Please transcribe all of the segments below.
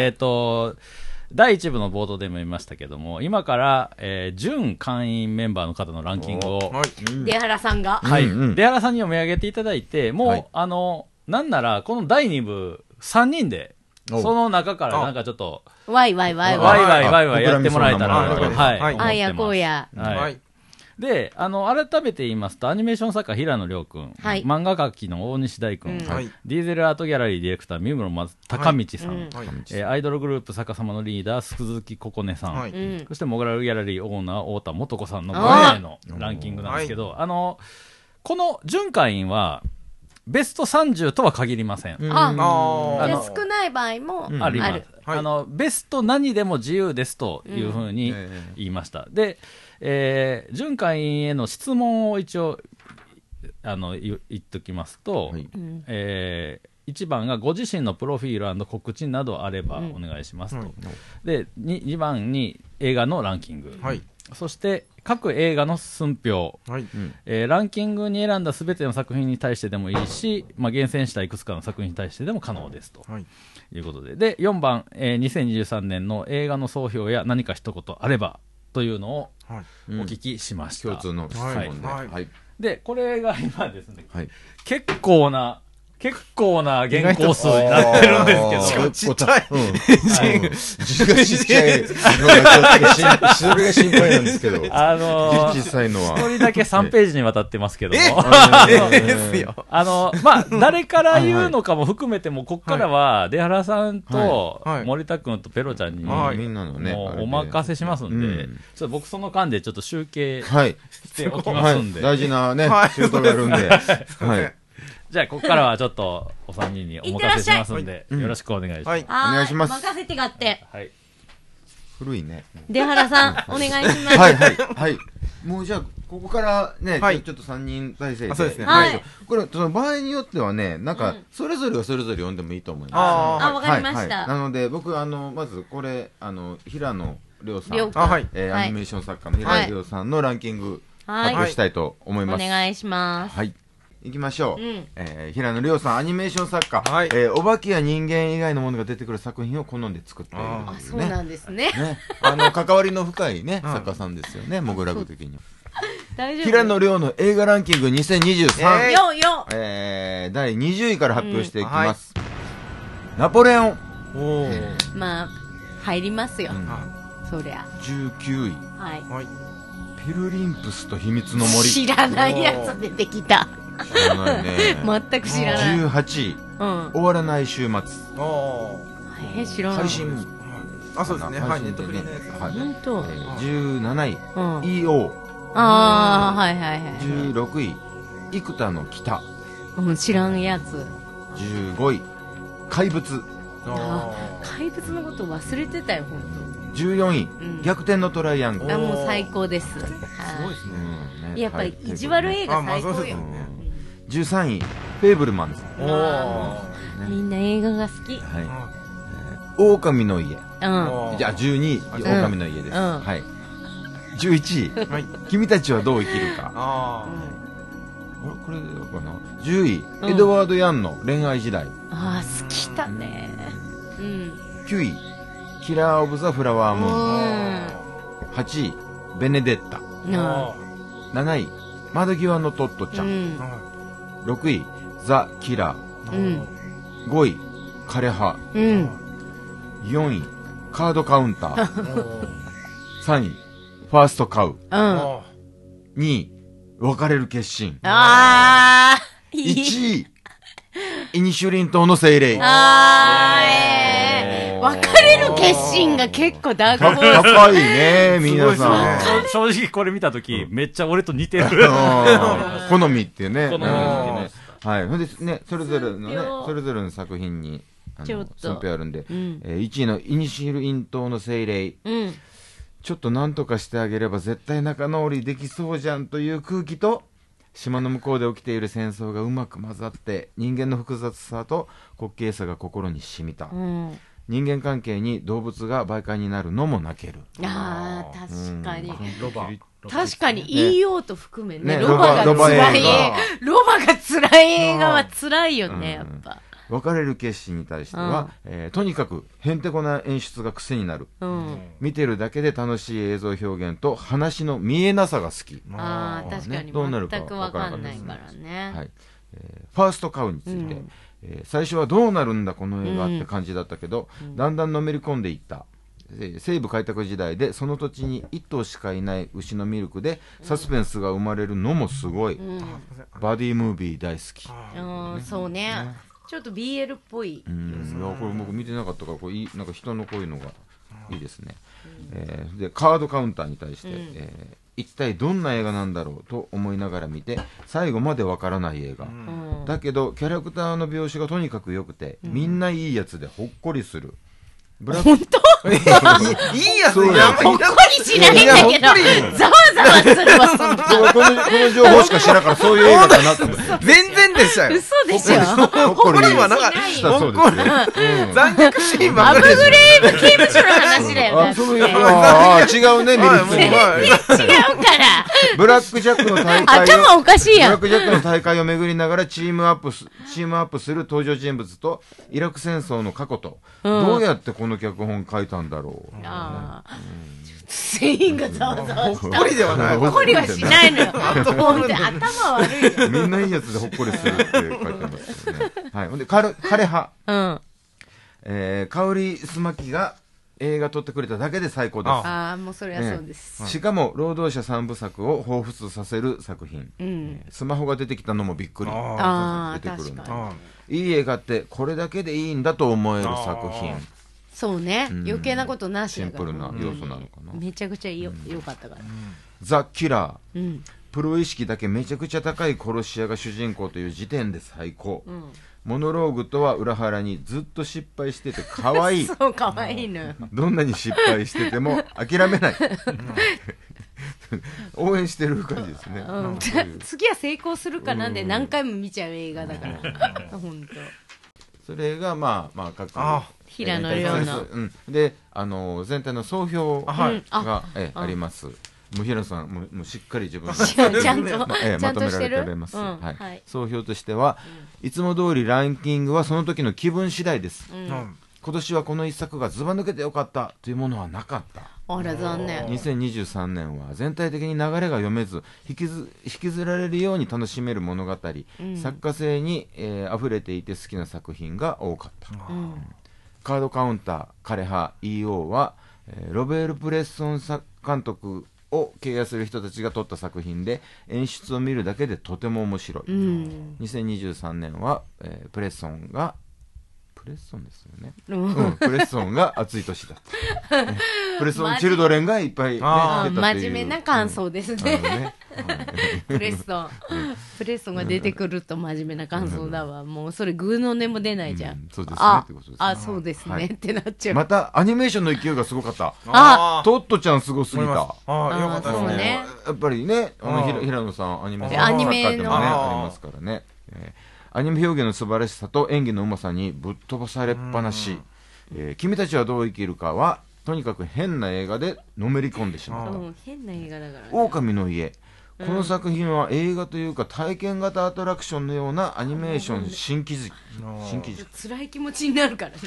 えっと、第1部の冒頭でも言いましたけども、今から、えー、準会員メンバーの方のランキングを、はい。出原さんが。はい、うんうん出原さんに読み上げていただいて、もう、はいあの、なんなら、この第2部、3人で、おその中からなんかちょっと、ワイワイワイワイワイ。ワイワイワイやってもらえたらはい。あやこうや。はい。はい。で、あの、改めて言いますと、アニメーション作家、平野亮君、はい漫画描きの大西大君、うんはい。ディーゼルアートギャラリーディレクター、三村松高道さん、うんはい。えーアイドルグループ逆さまのリーダー、鈴木ここねさん、はい。うん。そしてモグラルギャラリーオーナー、太田素子さんのあー5名のランキングなんですけど、あの、この準会員は、ベスト30とは限りません。ああじーゃあのあ少ない場合もうんあります。ある。はいあの、ベスト何でも自由ですというふうにええ言いました。で、えー、準会員への質問を一応、あの、言言っときますと、はい。うん。えー、1番がご自身のプロフィール告知などあればうん。お願いしますと。はい。で 2, 2番に映画のランキング、はい。そして各映画の寸評、はい。えーランキングに選んだすべての作品に対してでもいいし、まあ、厳選したいくつかの作品に対してでも可能ですと。はい。いうことで。で4番、えー2023年の映画の総評や何か一言あればというのをお聞きしました、共通の質問で。はいはい。でこれが今ですねはい。結構な結構な原稿数になってるんですけどちっちゃい字がちっちゃいそれが心配なんですけど。あのー小さいのは。一人だけ3ページにわたってますけども。えですよ。あの、まあ、誰から言うのかも含めても、こっからは、出原さんと森田君とペロちゃんに、みんなのね。お任せしますんで、うんちょっと僕その間でちょっと集計はい。しておきはいますん。で、大事なねはい、仕事があるんで。はい。じゃあ、ここからはちょっと、お三人にお任せしますんで、うんよろしくお願いします。はい。はお願いします任せてがって。はい。古いね。出原さん、お願いします。はいはいはい。もうじゃあ、ここからね、はいちょっと3人体制そうですねはいこれ、その場合によってはね、なんかうん、それぞれがそれぞれ読んでもいいと思います。ああ、わかりました。なので、僕、あの、まずこれ、あの、平野亮さん、亮あ、はい。はいえーアニメーション作家の平野亮さんのランキング、はい。発表したいと思いおます。願いします。はい。行きましょう。うんえー平野亮さん、アニメーション作家、はいえーお化けや人間以外のものが出てくる作品を好んで作っているああ、といね。そううなんですね。ね、あの 関わりの深いね、うん作家さんですよね、モグラグ的には。大丈夫平野亮の映画ランキング2023、えよよえー第20位から発表していきます。ナポレオン、おー。まあ、入りますよう。んはそりゃ。19位、はい。い。はい。ピルリンプスと秘密の森。知らないやつ出てきた。知らないね。全く知らない。18位、うん。終わらない週末。おー。え、知らない。配信あ、そうですね。はい。ネットフリねーのやつ。はい本当？えー17位、うん。EO。ああ、はいはいはい。16位、幾多の北。うん、知らんやつ。15位、怪物。あ怪物のこと忘れてたよ、本14位、うん逆転のトライアングル。当。あ、もう最高です。ーすごいですね。うんねやっぱりはい意地悪映画あまあ最高よそうですよ。13位、フェーブルマンズ。おあー。みんな映画が好き。はい。あ狼の家。うん。じゃあ12位、うん狼の家です。うんはい。11位、はい。君たちはどう生きるか。あこれ、これかな ?10 位、うんエドワード・ヤンの恋愛時代。ああ、好きだね。うん。9位、キラー・オブ・ザ・フラワームーン。うん。8位、ベネデッタ。な7位、窓際のトットちゃ。うんん。6位、ザ・キラうん。ー。5位、枯葉。うん。4位、カードカウンター。3位、ファーストカウ。うん。あ2位、別れる決心。ああ、いい。1位、イニシュリン島の精霊。ああ、ええ。別れる決心が結構ダークたホース。高いね、皆さん。正正直これ見たとき、めっちゃ俺と似てる。うん好みっていうね。好みなんってですねはい。ほんでね、それぞれのねそれぞれの作品に、ちょっとあるんで、うん。えー1位のイニシュリン島の精霊。うん。ちょっと何とかしてあげれば絶対仲直りできそうじゃんという空気と、島の向こうで起きている戦争がうまく混ざって、人間の複雑さと滑稽さが心に染みた。うん。人間関係に動物が媒介になるのも泣ける。ああ、確かに。ロバ。確かに言いようと含めね、ねロバが辛い。ロバが辛い映画は辛いよね、やっぱ。別れる決心に対しては、えーとにかくへんてこな演出が癖になる。うん。見てるだけで楽しい映像表現と話の見えなさが好き、ああ、確かにどうなるか全くわかんないからね。はい。えーファーストカウについて、うんえー最初はどうなるんだこの映画って感じだったけど、だんだんのめり込んでいった、えー西部開拓時代でその土地に1頭しかいない牛のミルクでサスペンスが生まれるのもすごい、うん。バディムービー大好き。うん、そうね。ちょっと BL っぽい。うん。いやこれ僕見てなかったからこれいいなんか人のこういうのがいいですね、えーでカードカウンターに対して、えー一体どんな映画なんだろうと思いながら見て最後までわからない映画、うん。だけどキャラクターの描写がとにかく良くて、みんないいやつでほっこりする。ブラック本当？いいやつほっこりしないんだけど、ざわざわするわ、その。僕この情報しか知らんからそういう映画だなと思って。全然でしたよ。嘘でしょ？ほっこりはなかっしたそうですね、うん残虐シーンばアブグっかりです。レーブ刑務所の話だよ。だあああ違うね見はい、もう、る人はい。違うから。ブラックジャックの大会を頭おかしいやん。ブラックジャックの大会を巡りながらチームアップす、チームアップする登場人物と、イラク戦争の過去と、うんどうやってこの脚本書いたんだろう。全員がざわざわした。ほっこりではない。ほっこりはしないのよ。頭悪いよ。みんないいやつでほっこりするって書いてますよね。はい。ほんで、彼、彼派、うん。えー、香りすまきが映画撮ってくれただけで最高です。ああ、もうそれはそうです。しかも、労働者三部作を彷彿させる作品。うん。スマホが出てきたのもびっくり。ああ、出てくるの確かに。あいい映画ってこれだけでいいんだと思える作品。そうね。うん余計なことなしシン。プルな要素なのかな。めちゃくちゃよよかったから。ザ・キラー。うん。プロ意識だけめちゃくちゃ高い殺し屋が主人公という時点で最高、うん。モノローグとは裏腹にずっと失敗してて可愛い そう、かわいいのよ。どんなに失敗してても諦めない 応援してる感じですね、うん 次は成功するかなんで何回も見ちゃう映画だから。本当。それがまあまあ各あ平野亮の。うん、であの全体の総評あはい。えあ。あります。もう平野さんもうもうしっかり自分で ちゃんと、まえまとめられております、うんはい。はい。総評としては、いつも通りランキングはその時の気分次第です、うん。うん。今年はこの一作がずば抜けてよかったというものはなかった。あら、残念。2023年は全体的に流れが読めず引きず引きずられるように楽しめる物語、ん。作家性に、えー溢れていて好きな作品が多かった、うん。カードカウンター枯葉 EO は、えーロベール・プレッソン作監督を敬愛する人たちが撮った作品で演出を見るだけでとても面白い、うん。2023年は、えープレッソンがプレッソンですよね、ううんん、プレッソンが熱い年だった、ね。プレッソン・チルドレンがいっぱい、ね、出あーたという。真面目な感想ですうん。ね。プレッソン。プレッソンが出てくると真面目な感想だわ。もうそれグーの音も出ないじゃうんん。そうですね。あってことですね。あ、そうですはい。ねってなっちゃう。またアニメーションの勢いがすごかった。あトットちゃんすごすぎた。ああ、よかったですね。そうね。やっぱりね、あの平野さん、アニメアニメの作家でもね、あーありますからね。えーアニメ表現の素晴らしさと演技のうまさにぶっ飛ばされっぱなし。えー君たちはどう生きるかは、とにかく変な映画でのめり込んでしまった。うん、変な映画だからね。狼の家。この作品は映画というか体験型アトラクションのようなアニメーション新機軸新機軸辛い気持ちになるからね。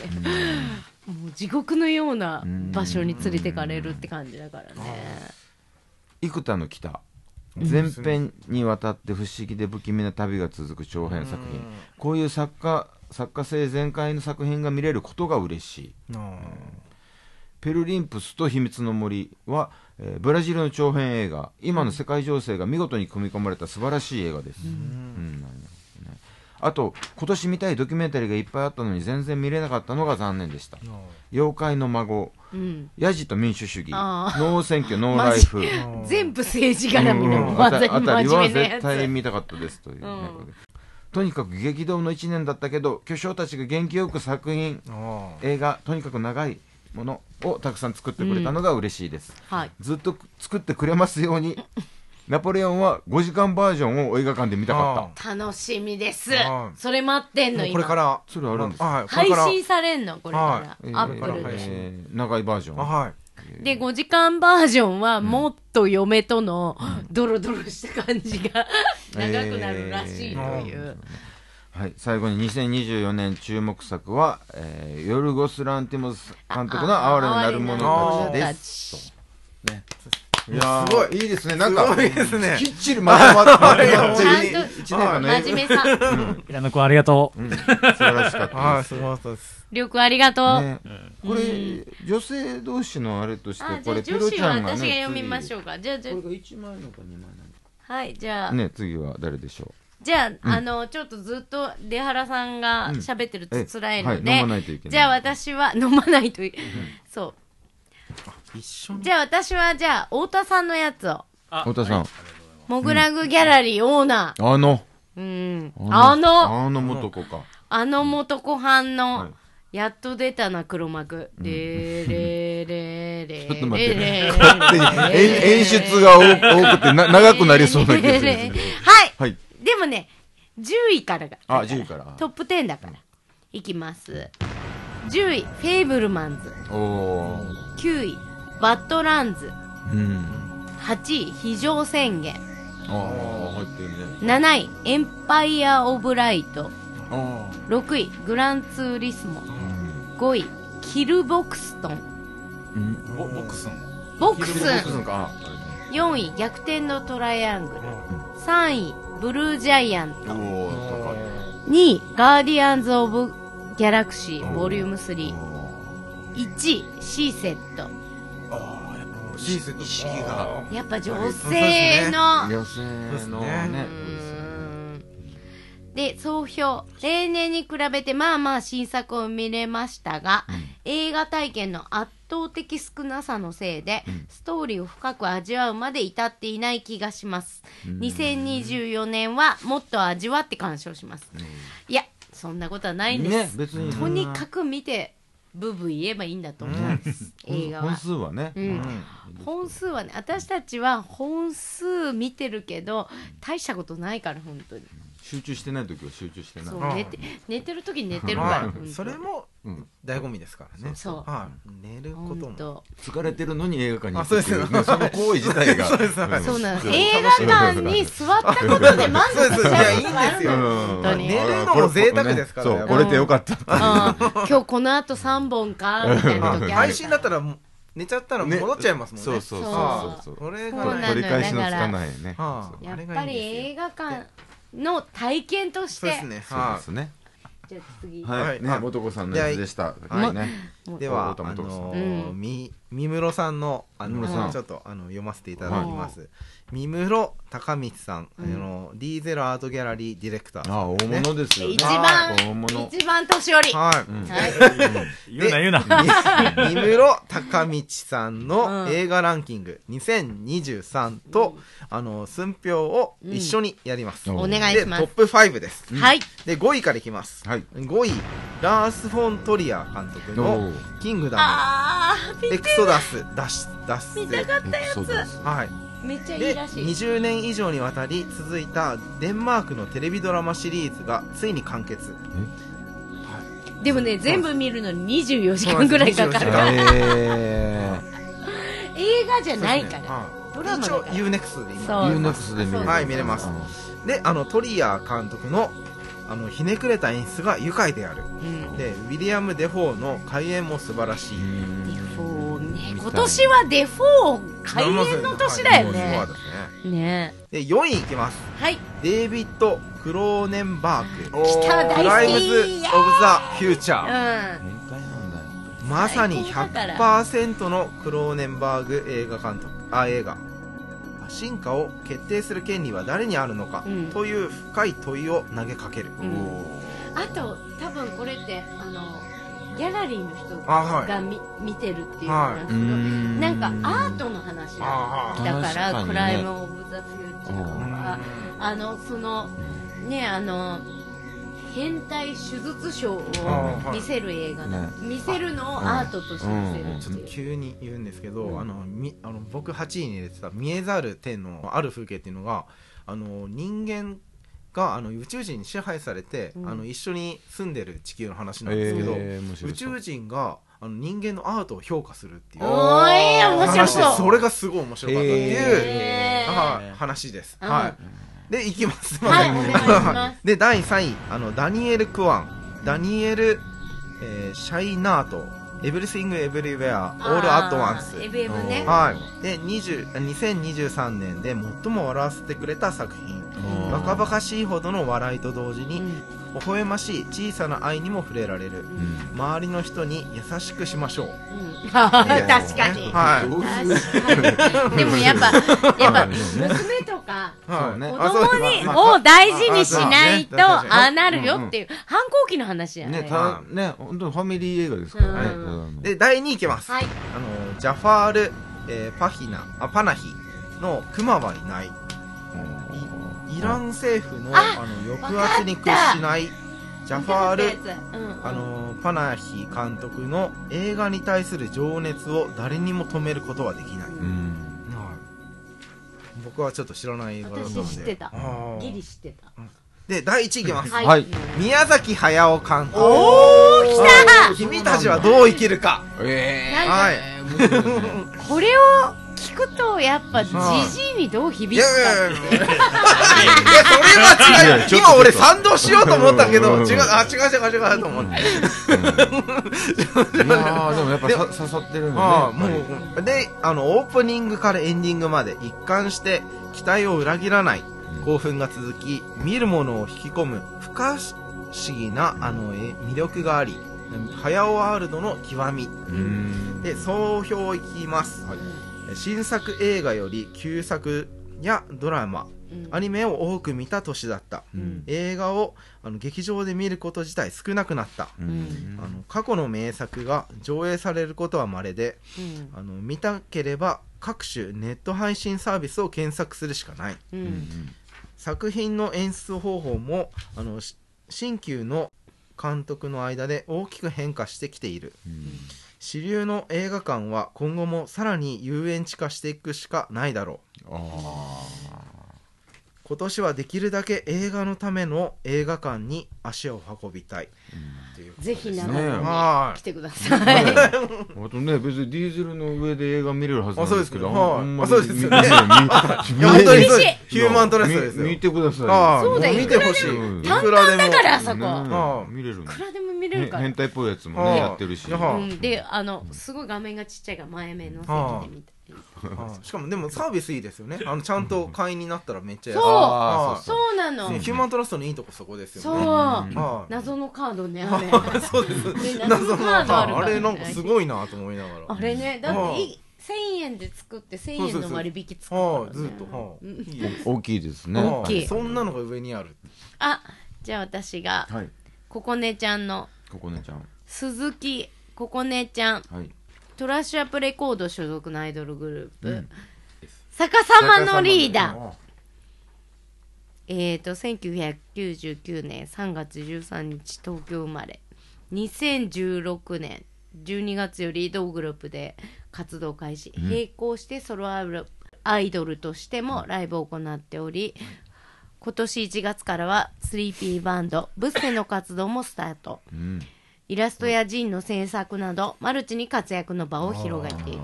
もう地獄のような場所に連れてかれるって感じだからね。幾多の北？前編にわたって不思議で不気味な旅が続く長編作品。こういう作家作家性全開の作品が見れることが嬉しい。うん。ペルリンプスと秘密の森は、えーブラジルの長編映画今の世界情勢が見事に組み込まれた素晴らしい映画です、うんあと今年見たいドキュメンタリーがいっぱいあったのに全然見れなかったのが残念でした。妖怪の孫うん。ヤジと民主主義ノー選挙ノーライフ。全部政治絡みのうあたあたりは絶対つ。見たかったですというね、うんとにかく激動の1年だったけど巨匠たちが元気よく作品あ映画とにかく長いものをたくさん作ってくれたのが嬉しいです、はい。ずっと作ってくれますようにナポレオンは5時間バージョンを映画館で見たかっ楽しみです。はいそれ待ってんのこれから。それあるんです。配。信されんのこれから、アップルで、長いバージョン。あはい。で5時間バージョンはもっと嫁とのドロドロした感じが 長くなるらしいという、はい、最後に2024年注目作は、えー、ヨルゴス・ランティモス監督のあ哀れなる者たちです。ね。いやー。すごい。いいですね。なんか、すごいですね。きっちりまとまって ちゃんと。一年間ね。真面目さ。平野君ありがとう。うん、素晴らしかったはい、です すごかったです。りょうくんありがとう、ね、これ、女性同士のあれとしてあ、じこれ、ゃあペロ女子はちゃんがね、私が読みましょうか。じゃあじゃこれが1枚のか2枚なはいじゃあ、のね、次は誰でしょじゃあ、あのちょっとずっと出原さんが喋ってると辛いので、じゃあ私は飲まないといそう一緒に。じゃあ私はじゃあ太田さんのやつを。う太田さん。モグラグギャラリーオーナー、あの、うん、あの。あの。元子か。あの元子藩の、はいやっと出たな黒幕、レーレーレーレー ちょっと待って。勝手に演演出が多多くてな長くなりそうな気がする。はい。はい。でもね10位からが。あ、10位から。トップ10だから。いきます。10位フェイブルマンズ。おー。9位バッドランズうん。8位非常宣言ああ、入ってるね。7位エンパイア・オブ・ライトあ6位グランツーリスモあ。うん。5位キルボクストンうん。ボクスン。ボクスボックスのか。4位逆転のトライアングル3位ブルージャイアントトあおー、高い。2位ガーディアンズ・オブ・ギャラクシーボリューム31位シーセットシーセット。意識が。やっぱ女性の。女性のね。で総評。例年に比べてまあまあ新作を見れましたが、映画体験の圧倒的少なさのせいで、ストーリーを深く味わうまで至っていない気がします、2024年はもっと味わって鑑賞します、いやそんなことはないんです、ね、別に。とにかく見てブーブー言えばいいんだと思うん。です、映画は。本数はね。うん。本数はね私たちは本数見てるけど大したことないから本当に集中してない時は集中してない。うんそう寝て寝てる時に寝てるから、はい。それもうん、醍醐味ですからね。そうはい。寝ることも。疲れてるのに映画館に行あそうですくっていうねその行為自体が。そうですはいそうなのん。映画館に座ったことで満足しちゃういやいいんですよ。本当に。寝るのも贅沢ですからそう、ねこれでよかった。ああ今日この後3本かみたいな時ある。配信だったらもう寝ちゃったらね戻っちゃいますもんね。そうそうそうはそう。いこれがね取り返しのつかないね。はやっぱり映画館の体験としてそうですね。そうはですね。じゃあ次、はい。ね、はいあ元子さんのやつでした。いはいね。い。では、あのうみ、みむろさんの、あみむろさん。の、ちょっと、あの、読ませていただきます。みむろ高光さん、あの、D0 アートギャラリーディレクターさあ、ん。大物ですよね。一番大物。一番年寄り、はい。はい。言うな言うな。三室高道さんのうん。映画ランキング2023と、あの寸評を一緒にやります、うん。お願いします。でトップ5です、はい。で5位からいきます、はい。5位ラース・フォン・トリアー監督おのー「キングダあム」エクソダス脱脱見たかったやそうです。はい。つめっちゃいいでらしい。20年以上にわたり続いたデンマークのテレビドラマシリーズがついに完結。でもね全部見るのに24時間ぐらいかかる。からえ映画じゃないから、はいドラマだ一応から UNEXT で今そう。ー、ユーネクスで見れる。はい見れます。であのトリア監督のあのひねくれた演出が愉快である。うん。でウィリアム・デフォーの怪演も素晴らしい、うんデフォーね。今年はデフォー怪演の年だよはいねそうですね。ね。で4位いきます。はい。デイビッド・クローネンバーグ。来たクライムズ・オブ・ザ・フューチャーうん。変態なんだよ。まさに最高だから。100%のクローネンバーグ映画監督。あ映画進化を決定する権利は誰にあるのか、うん。という深い問いを投げかける、うん。あと多分これってあのギャラリーの人あはい。見てるっていうのはい。がすごいうん。なんかアートの話あだからにね。クライム・オブ・ザ・フューチャーとかあのそのねあの変態手術ショーあを見せる映画だ、ね。見せるのをアートとして見せるちょっとっていう、急に言うんですけど、うん。あのみあの僕8位に入れてた「見えざる天のある風景」っていうのがあの人間があの宇宙人に支配されて、うん。あの一緒に住んでる地球の話なんですけど、えー宇宙人があの人間のアートを評価するっていうおーい面白話でそうそれがすごい面白かったっていう、へー。はい話です、うん。はいでいきます。すいませんはいお願いします。で第3位。あのダニエル・クワン。ダニエル、えーシャイナート。エブリシング・エブリウェア・オール・アット・ワンス FM ね。はい、で20 2023年で最も笑わせてくれた作品。うん。バカバカしいほどの笑いと同時に、うん微笑ましい小さな愛にも触れられる、うん。周りの人に優しくしましょう。うん。確かに。はい。確かに。でもやっぱやっぱね。娘とかはい。そうね。子供にまあを大事にしないとまあまあまあああなるよっていう反抗期の話やねねただね本当にファミリー映画ですからねうんで第2位いきます、はいあのジャファール、えーパヒナあパナヒの「クマはいない」イラン政府のああの抑圧に屈しないジャファールうん。あのパナヒ監督の映画に対する情熱を誰にも止めることはできない、うん。僕はちょっと知らない映画だったんで。私知ってた。ギリ知ってた。で第1位いきます、はい、はい。宮崎駿監督。おー来た！君たちはどう生きるか。えなんかはい。これを聞くとやっぱじじいにどうい響くやいやいやかいやそれは違う今俺賛同しようと思ったけどうん。違うあ違う違う違うと思って。いやーでもやっぱさ刺さってるんだねああやっもうであのオープニングからエンディングまで一貫して期待を裏切らない興奮が続き見るものを引き込む不可思議なあのえ魅力があり早尾ワールドの極み。で総評いきます、はい新作映画より旧作やドラマうん。アニメを多く見た年だった。うん。映画をあの劇場で見ること自体少なくなった、うん。あの過去の名作が上映されることは稀でうん。あの見たければ各種ネット配信サービスを検索するしかない。うん。作品の演出方法もあのし新旧の監督の間で大きく変化してきている主流の映画館は今後もさらに遊園地化していくしかないだろう。あ今年はできるだけ映画のための映画館に足を運びたい。っていうぜひ長ね。野には来てください。あとね別にディーゼルの上で映画見れるはずなんですけどあそうですほんまにあそうです。よね見いや本当にそうですヒューマントレストですよ。見てください。ああそうだ見てほしい。うん。いくらでもだからあそこ。ねああ見れるのいくらでも見れるから。変態っぽいやつもああねやってるし。で、あの、すごい画面がちっちゃいから前目の席で見た。り。ああ しかもでもサービスいいですよね。あのちゃんと会員になったらめっちゃ安い。そう。ああそうなの。ねヒューマントラストのいいとこそこですよね。そう。はい。謎のカードね、あれ。そうです。ね謎のカード。ああれなんかすごいなと思いながら。あれね、だってはいい。1000円で作って1000円の割引作はったからねいずっと。はうん。いいいです。大きいですね。大きい。そんなのが上にある。あ、じゃあ私が、はい。ここねちゃんの。ここねちゃん。鈴木ここねちゃん、はいトラッシュアップレコード所属のアイドルグループ、うん逆さまのリーダー。あえーと、1999年3月13日東京生まれ。2016年12月より同グループで活動開始。並行してソロアイドルとしてもライブを行っており、今年1月からは 3P バンド、ブッセの活動もスタート。うんイラストやジンの制作など、マルチに活躍の場を広げている。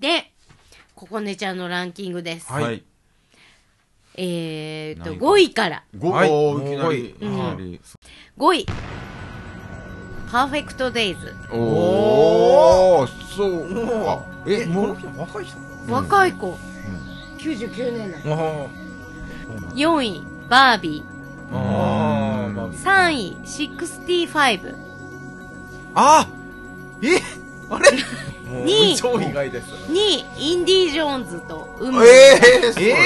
で、ここねちゃんのランキングです。はい。はい。えーと、何か5位から。ごはい。おーいきなり。いきうん。なり。5位。パーフェクトデイズ。おおそう。かええこのもう？人若い人？若い子。99年なの。あ4位、バービー。あま3位、65。あえあれ？もうに超意外です2位、インディ・ジョーンズと海。ええすごいえ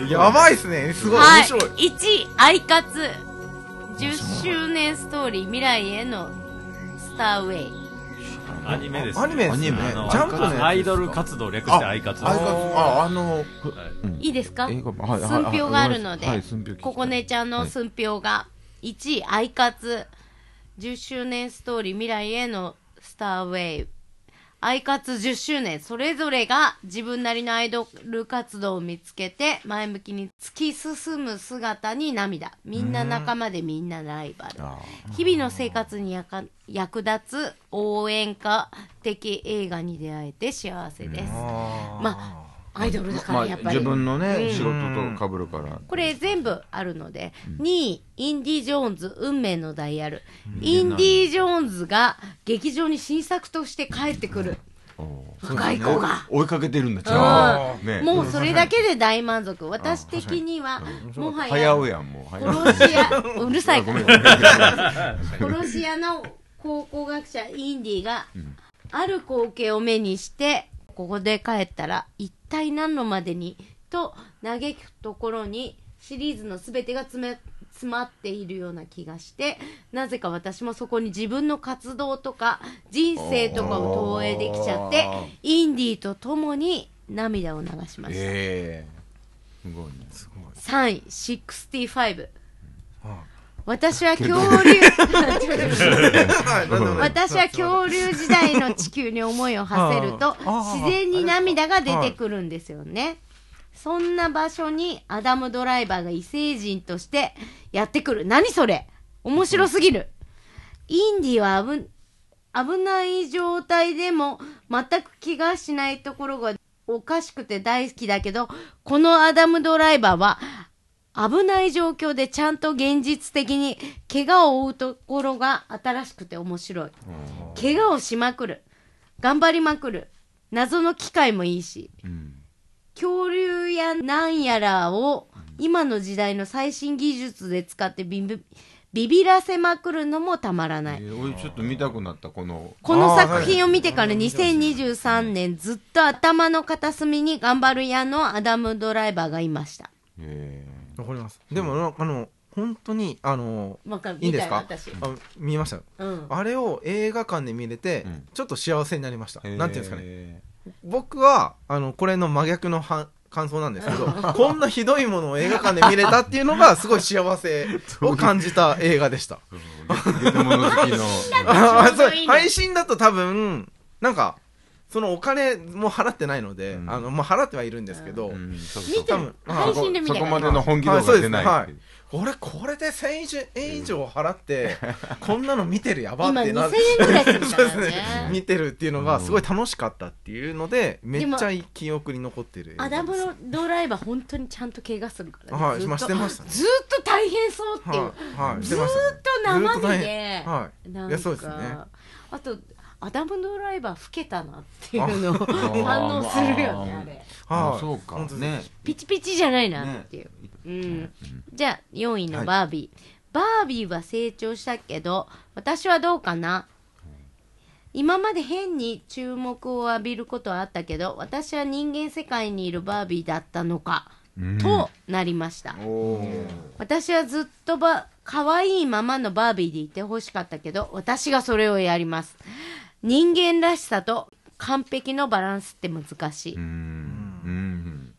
ーやばいっすねすごいはい。面白い1位、アイカツ。10周年ストーリー、未来へのスターウェイ。アニメです、アニメですね。アニメ。あのジャンプのやつですかアイドル活動略してアイカツあああのはい。うん。いいですか？寸評があるので。ここねちゃんの寸評が1位、アイカツ。10周年ストーリー、未来へのスターウェイ。ブ。アイカツ10周年、それぞれが自分なりのアイドル活動を見つけて、前向きに突き進む姿に涙。みんな仲間でみんなライバル。あ日々の生活にやか役立つ応援歌的映画に出会えて幸せです。まあ、アイドルだかまあらやっぱり。自分のね、うん。仕事と被るから。これ全部あるので、2位、インディ・ジョーンズ、運命のダイヤル。インディ・ジョーンズが劇場に新作として帰ってくる。若い子が。追いかけてるんだじゃあね。もうそれだけで大満足。私的には、もは早や、うやんもう早う殺し屋、うるさい殺し屋の考古学者インディが、ある光景を目にして、ここで帰ったら。一 体何のまでにと嘆くところにシリーズの全てが詰め詰まっているような気がしてなぜか私もそこに自分の活動とか人生とかを投影できちゃってインディと共に涙を流しました、ええすごいね。3位65あ私は恐竜 私は恐竜時代の地球に思いを馳せると あ自然に涙が出てくるんですよね。そんな場所にアダムドライバーが異星人としてやってくる。何それ？面白すぎる。インディは危危ない状態でも全く気がしないところがおかしくて大好きだけど、このアダムドライバーは危ない状況でちゃんと現実的に怪我を負うところが新しくて面白い。怪我をしまくる。頑張りまくる。謎の機械もいいし。うん恐竜やなんやらを今の時代の最新技術で使ってビビビビらせまくるのもたまらない。えー俺ちょっと見たくなったこのこの作品を見てから2023年ずっと頭の片隅に頑張る屋のアダムドライバーがいました。えわかります。でもあの本当にあのいいんですか？あ見ました？ようん。あれを映画館で見れて、うん。ちょっと幸せになりました、えなんていうんですかね？ね僕はあのこれの真逆のは感想なんですけど こんなひどいものを映画館で見れたっていうのがすごい幸せ を感じた映画でした。配信だと多分なんかそのお金も払ってないので、うん。あのまあ、払ってはいるんですけど、うん。そうそう。見てる配信で見そこまでの本気度が出ないはいそうです俺これで1000円以上払って、こんなの見てるやば今って。な2000円ぐらいするそうですねね。見てるっていうのがすごい楽しかったっていうので、めっちゃいい記憶に残ってる。映画アですダムのドライバー本当にちゃんと怪我するからね。はい。ずっとまあしてましたね。ずーっと大変そうっていう。はい、はい、ずーっと生身で、はい。なんいやそうですね。か、あと、アダムドライバー老けたなっていうのを 反応するよね、あれ。はいあそうかねピチピチじゃないなっていう。うん。じゃあ、4位のバービー。バービーは成長したけど、私はどうかな？今まで変に注目を浴びることはあったけど、私は人間世界にいるバービーだったのか、うんとなりました。私はずっとば、可愛いままのバービーでいてほしかったけど、私がそれをやります。人間らしさと完璧のバランスって難しい。うん。うん。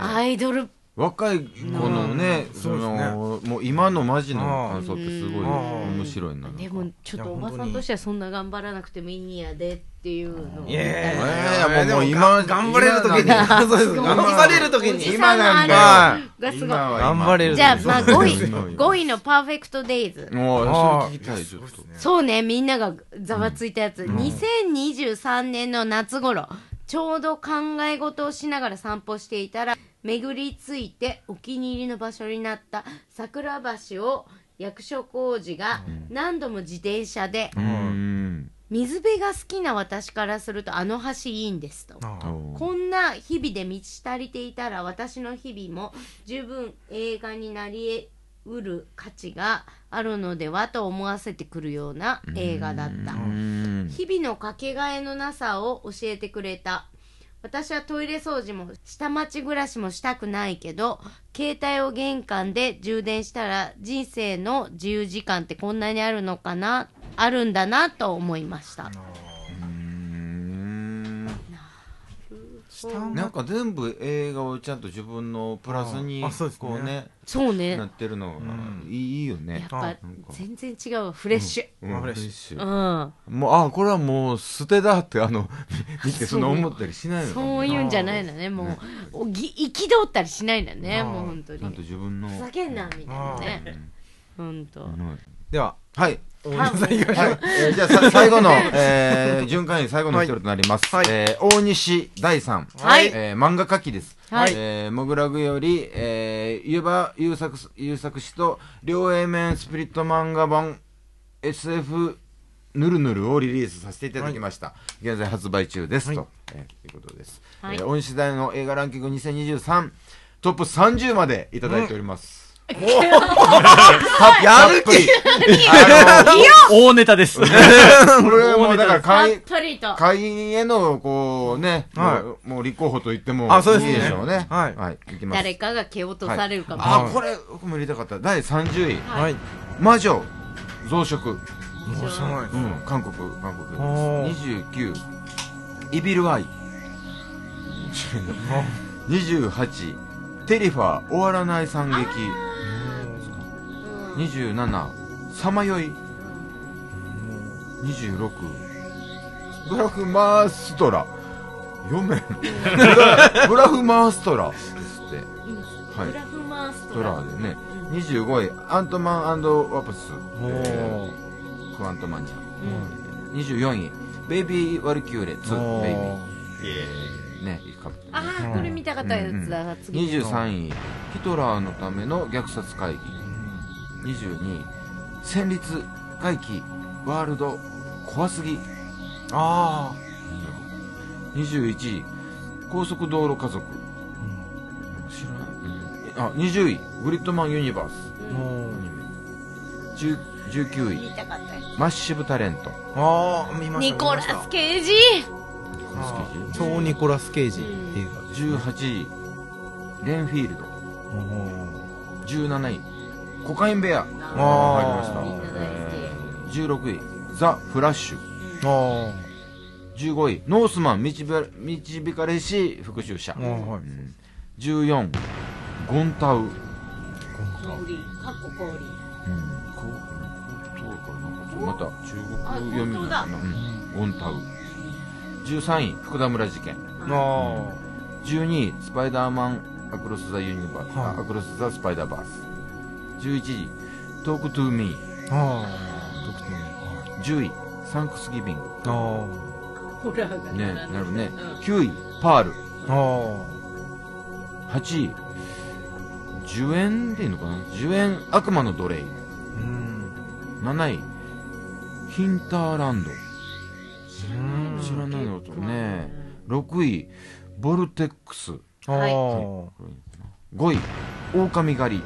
アイドル若い子のね、そのもう今のマジの感想ってすごいうん。面白いな。でもちょっとおばさんとしてはそんな頑張らなくてもいいんやでっていうのをいやいやもう今頑張れる時に。今なん そうです 頑張れる時にさんのあれはがす頑張れるじゃあ、まあ5位、すごい5位のパーフェクトデイズ。もうそれ聞きたいちょっと。そうね、みんながざわついたやつ。2023年の夏頃、ちょうど考え事をしながら散歩していたら、巡り着いてお気に入りの場所になった桜橋を役所広司が何度も自転車で、うん。水辺が好きな私からするとあの橋いいんですと。こんな日々で満ち足りていたら私の日々も十分映画になりうる価値があるのではと思わせてくるような映画だった。うん。日々のかけがえのなさを教えてくれた。私はトイレ掃除も下町暮らしもしたくないけど、携帯を玄関で充電したら人生の自由時間ってこんなにあるのかな、あるんだなと思いました。うん下なんか全部映画をちゃんと自分のプラスにこうねそうね。なってるのがうん。いいよやねっぱあ全然違うわ。フレッシュ。うん。フレッシュ。シうュん。もうあこれはもう捨てだってあの 見てそんな思ったりしないのかそういうんじゃないのね。もねうおぎ憤ったりしないんだねもう本当に。ちゃんと自分の。ふざけんなみたいなね。うん。本当。うん。では。はい じゃあさ 最後の、えー、巡回員最後の一人となります、はい。えー大西大さん、はい。えー漫画家記です、はい。えー、モグラグより、え葉優作優作氏と両 A 面スプリット漫画版 SF ぬるぬるをリリースさせていただきました、現在発売中です、はい。と、えー、いうことです、はい。えー大西大の映画ランキング2023トップ30までいただいております、やる気大ネタです。これもうだからた会会員への、こうね、はいもう立候補と言ってもあそうですねいいでしょうね。はいはい。いきます。誰かが蹴落とされるかもあ、これ、僕も入れたかった。第30位、はい魔女、増殖。もうしょうがないですうん、韓国、韓おー国。29、イビルアイ。28、テリファー、終わらない惨劇。27、さまよい。26、ブラフマーストラ。読めん。ブラフマーストラ。ですって。はいブラフマーストトララでね。25位、アントマンワプス。おえーークワントマンちゃうんん。24位、ベイビー・ワルキューレ2、おーベイビー。ね、かああこれ見たかったやつだ次23位、ヒトラーのための虐殺会議。22位、戦慄回帰ワールド。怖すぎ。あ21位、高速道路家族。知らない。あ、20位、グリッドマンユニバース。う10 19位、マッシブタレント。ああ見ましたつニコラス・ケイジ。超ニコラス・ケイジ。映画です18位、レンフィールド。おー。17位、コカインベア。あー。入りました。みんな大好き。えー16位、ザ・フラッシュ。あ15位、ノースマン導か導かれし復讐者。はい。うん。14、ゴンタウ。うん、氷かっこ氷こうまた中あ国読みかなうん、ゴンタウ。13位、福田村事件。あ12位、スパイダーマンアクロス・ザ・ユニバース、はい。アクロス・ザ・スパイダーバース。11位、トーク・トゥ・ミー。ーあー特典はい10位、サンクスギビング。あホラーがね、なるね。うん9位、パール。ーあ8位、10円でいいのかな ?10 円悪魔の奴隷。ーうん7位、ヒンターランド。うん知らないのとね。6位、ボルテックス。あはいー5位、狼狩り。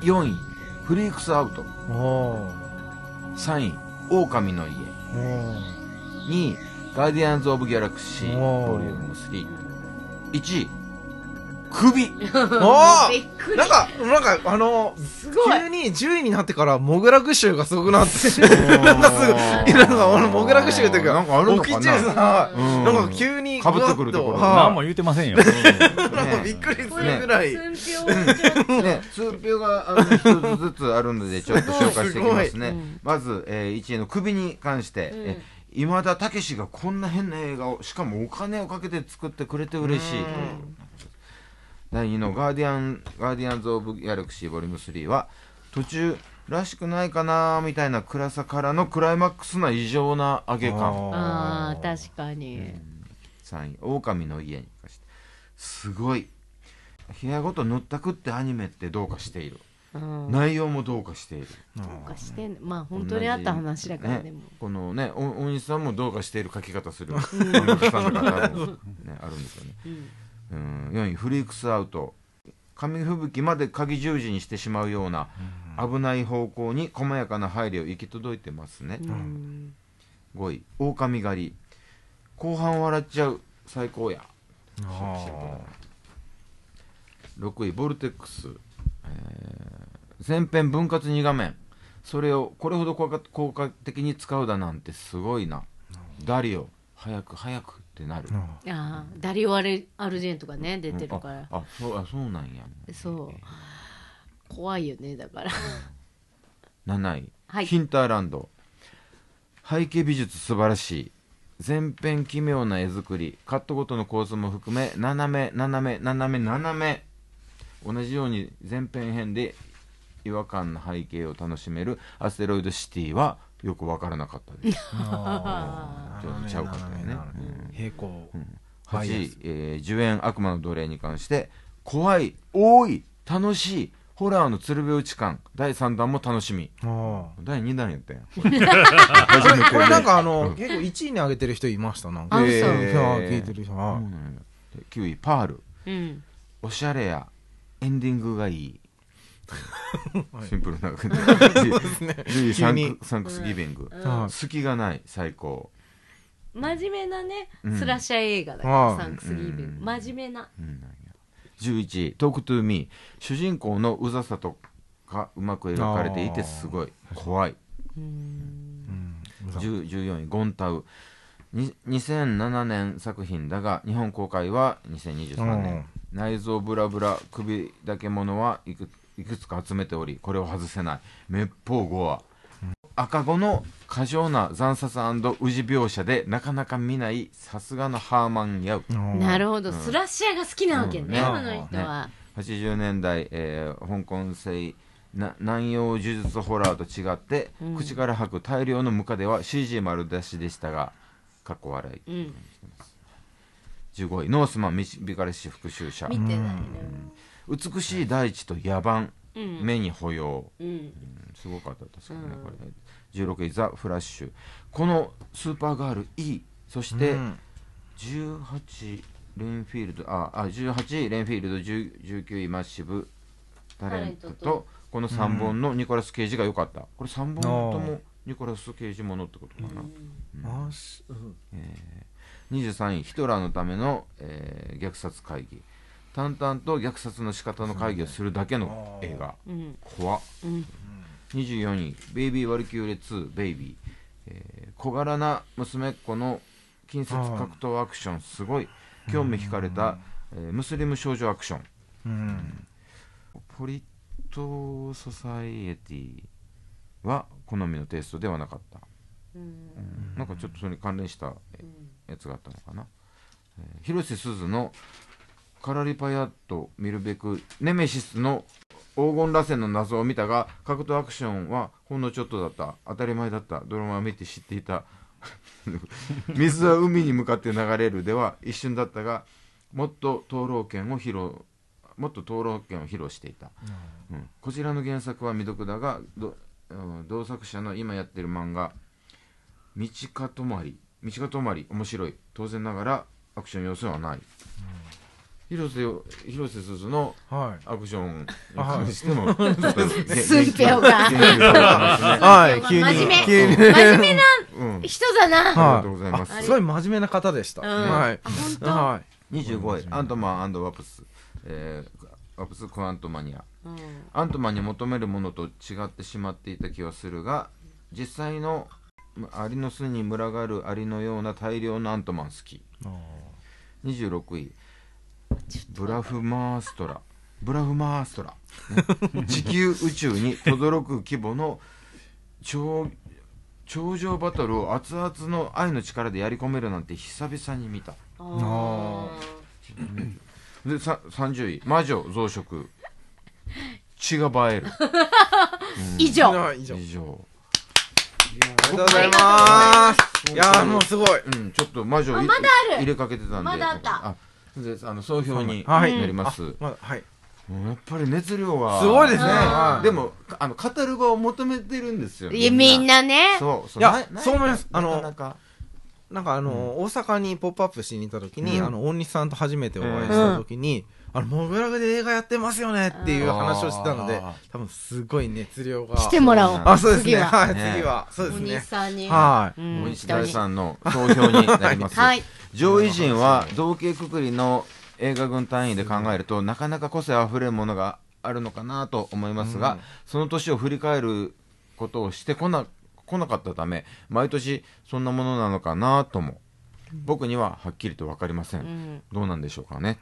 あー4位、フリークスアウト。あ3位、狼の家。ー2位、ガーディアンズ・オブ・ギャラクシー、ボリューム3。1位、首。あびっくり。なんか、なんか、あの、すごい。急に10位になってから、モグラグ臭がすごくなって、なん。かすぐ、なんか、あの、モグラグ臭っていうか、なんかあるのかな。なんか急に、被ってくるところ何も言うてませんよ。は いなんかびっくりするぐらい。ね、通票があの一つずつあるので、ちょっと紹介していきますね。まず、えー、1位の首に関して、うん。え今田武史がこんな変な映画を、しかもお金をかけて作ってくれて嬉しい。第2のガーディアン、ガーディアンズ・オブ・ギャラクシーボリューム3は、途中、らしくないかなみたいな暗さからのクライマックスな異常な上げ感。ああ確かに3位、狼の家に関して。すごい。部屋ごと塗ったくってアニメってどうかしている。うん内容もどうかしている。どうかしてんまあ本当にあった話だからねでもこのね、お大西さんもどうかしている書き方する漫画家さんの方も、ね、あるんですよね。うん、4位、フリークスアウト。紙吹雪まで鍵十字にしてしまうような危ない方向に細やかな配慮行き届いてますね。うん5位、狼狩り。後半笑っちゃう。最高や。あ6位、ボルテックス。えー前編分割2画面。それをこれほど効果的に使うだなんてすごいな。ダリオ、早く早くってなる、ああダリオアル・アルジェントがね出てるから、ああそうあそうなんや。そう。怖いよねだから。7位、はい。ヒンターランド。背景美術素晴らしい。全編奇妙な絵作り。カットごとの構図も含め斜め斜め斜め斜め。同じように全編編で違和感の背景を楽しめるアステロイドシティはよく分からなかったです。あちょっとちゃうかったよね。平行。8位はいや、えー、10円悪魔の奴隷に関して怖い多い楽しいホラーの鶴瓶打ち感第3弾も楽しみ。あ第2弾やったやん。あこれこれなんかあの結構1位に上げてる人いましたな。んかえー聞いてる人。はそうなんやで9位パール。うん。おしゃれや。エンディングがいいシンプルな感じ。10位サンクサンクスギビング、はい。隙がない最高、真面目なねうん。スラッシャー映画だかサンクスギビング。うん。真面目な。うんなんや。11位トークトゥーミー。主人公のうざさとかうまく描かれていてすごい。怖い。うん。10 14位ゴンタウ。に2007年作品だが日本公開は2023年内臓ブラブラ首だけものはいくいくつか集めておりこれを外せない。滅法ゴア。赤子の過剰な惨殺宇治描写でなかなか見ないさすがのハーマン・ヤウ。なるほど。スラッシャーが好きなわけうん。ね。ねこの人は。80年代、えー香港製な南洋呪術ホラーと違って、うん。口から吐く大量のムカデは CG 丸出しでしたがかっこ笑い。うん。15位ノースマン導かれし復讐者。見てないね美しい大地と野蛮、うん。目に保養。うん。すごかった確かにね、うん。これ16位ザ・フラッシュ。このスーパーガール E そしてうん。18レンフィールドああ18位レンフィールド10 19位マッシブタレントとこの3本のニコラス・ケイジが良かった。これ3本ともニコラス・ケイジものってことかな、うん。23位ヒトラーのための、えー虐殺会議淡々と虐殺の仕方の会議をするだけの映画。うん怖っ。うん24位「ベイビー・ワルキューレ2ベイビー」えー小柄な娘っ子の近接格闘アクション。すごい。興味惹かれた、えームスリム少女アクション。うん。ポリット・ソサイエティは好みのテイストではなかった、うん。うん。なんかちょっとそれに関連したやつがあったのかな、えー広瀬すずのカラリパヤット見るべくネメシスの黄金螺旋の謎を見たが格闘アクションはほんのちょっとだった。当たり前だった。ドラマを見て知っていた。水は海に向かって流れるでは一瞬だったがもっと灯籠剣を披露もっと灯籠剣を披露していた、うん。こちらの原作は未読だがど、うん同作者の今やってる漫画「道かとまり」「道かとまり」面白い。当然ながらアクション要素はない、広瀬よ広瀬すずのはい。アクションに関してもちょっとねスンペオが。はい。急に真面目。急に。真面目なうん。人だな。ありがとうございます。あすごい真面目な方でした。うん。はい。あ本当？はい。25位。アントマンワプス、えーワプスクアントマニア。うん。アントマンに求めるものと違ってしまっていた気はするが実際のアリの巣に群がるアリのような大量のアントマン好き。26位ブラフマーストラ。ブラフマーストラ、ね。地球宇宙に轟く規模の超頂上バトルを熱々の愛の力でやり込めるなんて久々に見た。あでさ30位魔女増殖。血が映える。ー 以上。はい以上。ありがとうございます。い。やーもうすごい。うんちょっと魔女あいまだある。入れかけてたんで。まだあったあの総評にはい。なります、まだはい。もうやっぱり熱量がすごいですね。でもあの語る場を求めてるんですよ。いやみんなね。そうそう。いやそう思います。あのなんかあの、大阪にポップアップしに行った時に、うん。あの大西さんと初めてお会いした時に、あのモグラグで映画やってますよねっていう話をしてたのであ多分すごい熱量が。来てもらおう。あそうですね。次は。はいね次は。そうですお兄ねさんに。はい。うん。大西大さんの投票になります、はい。上位陣は同型くくりの映画軍単位で考えるとなかなか個性あふれるものがあるのかなと思いますが、うん。その年を振り返ることをしてこな来なかったため毎年そんなものなのかなとも僕にははっきりと分かりません、うん。どうなんでしょうかね、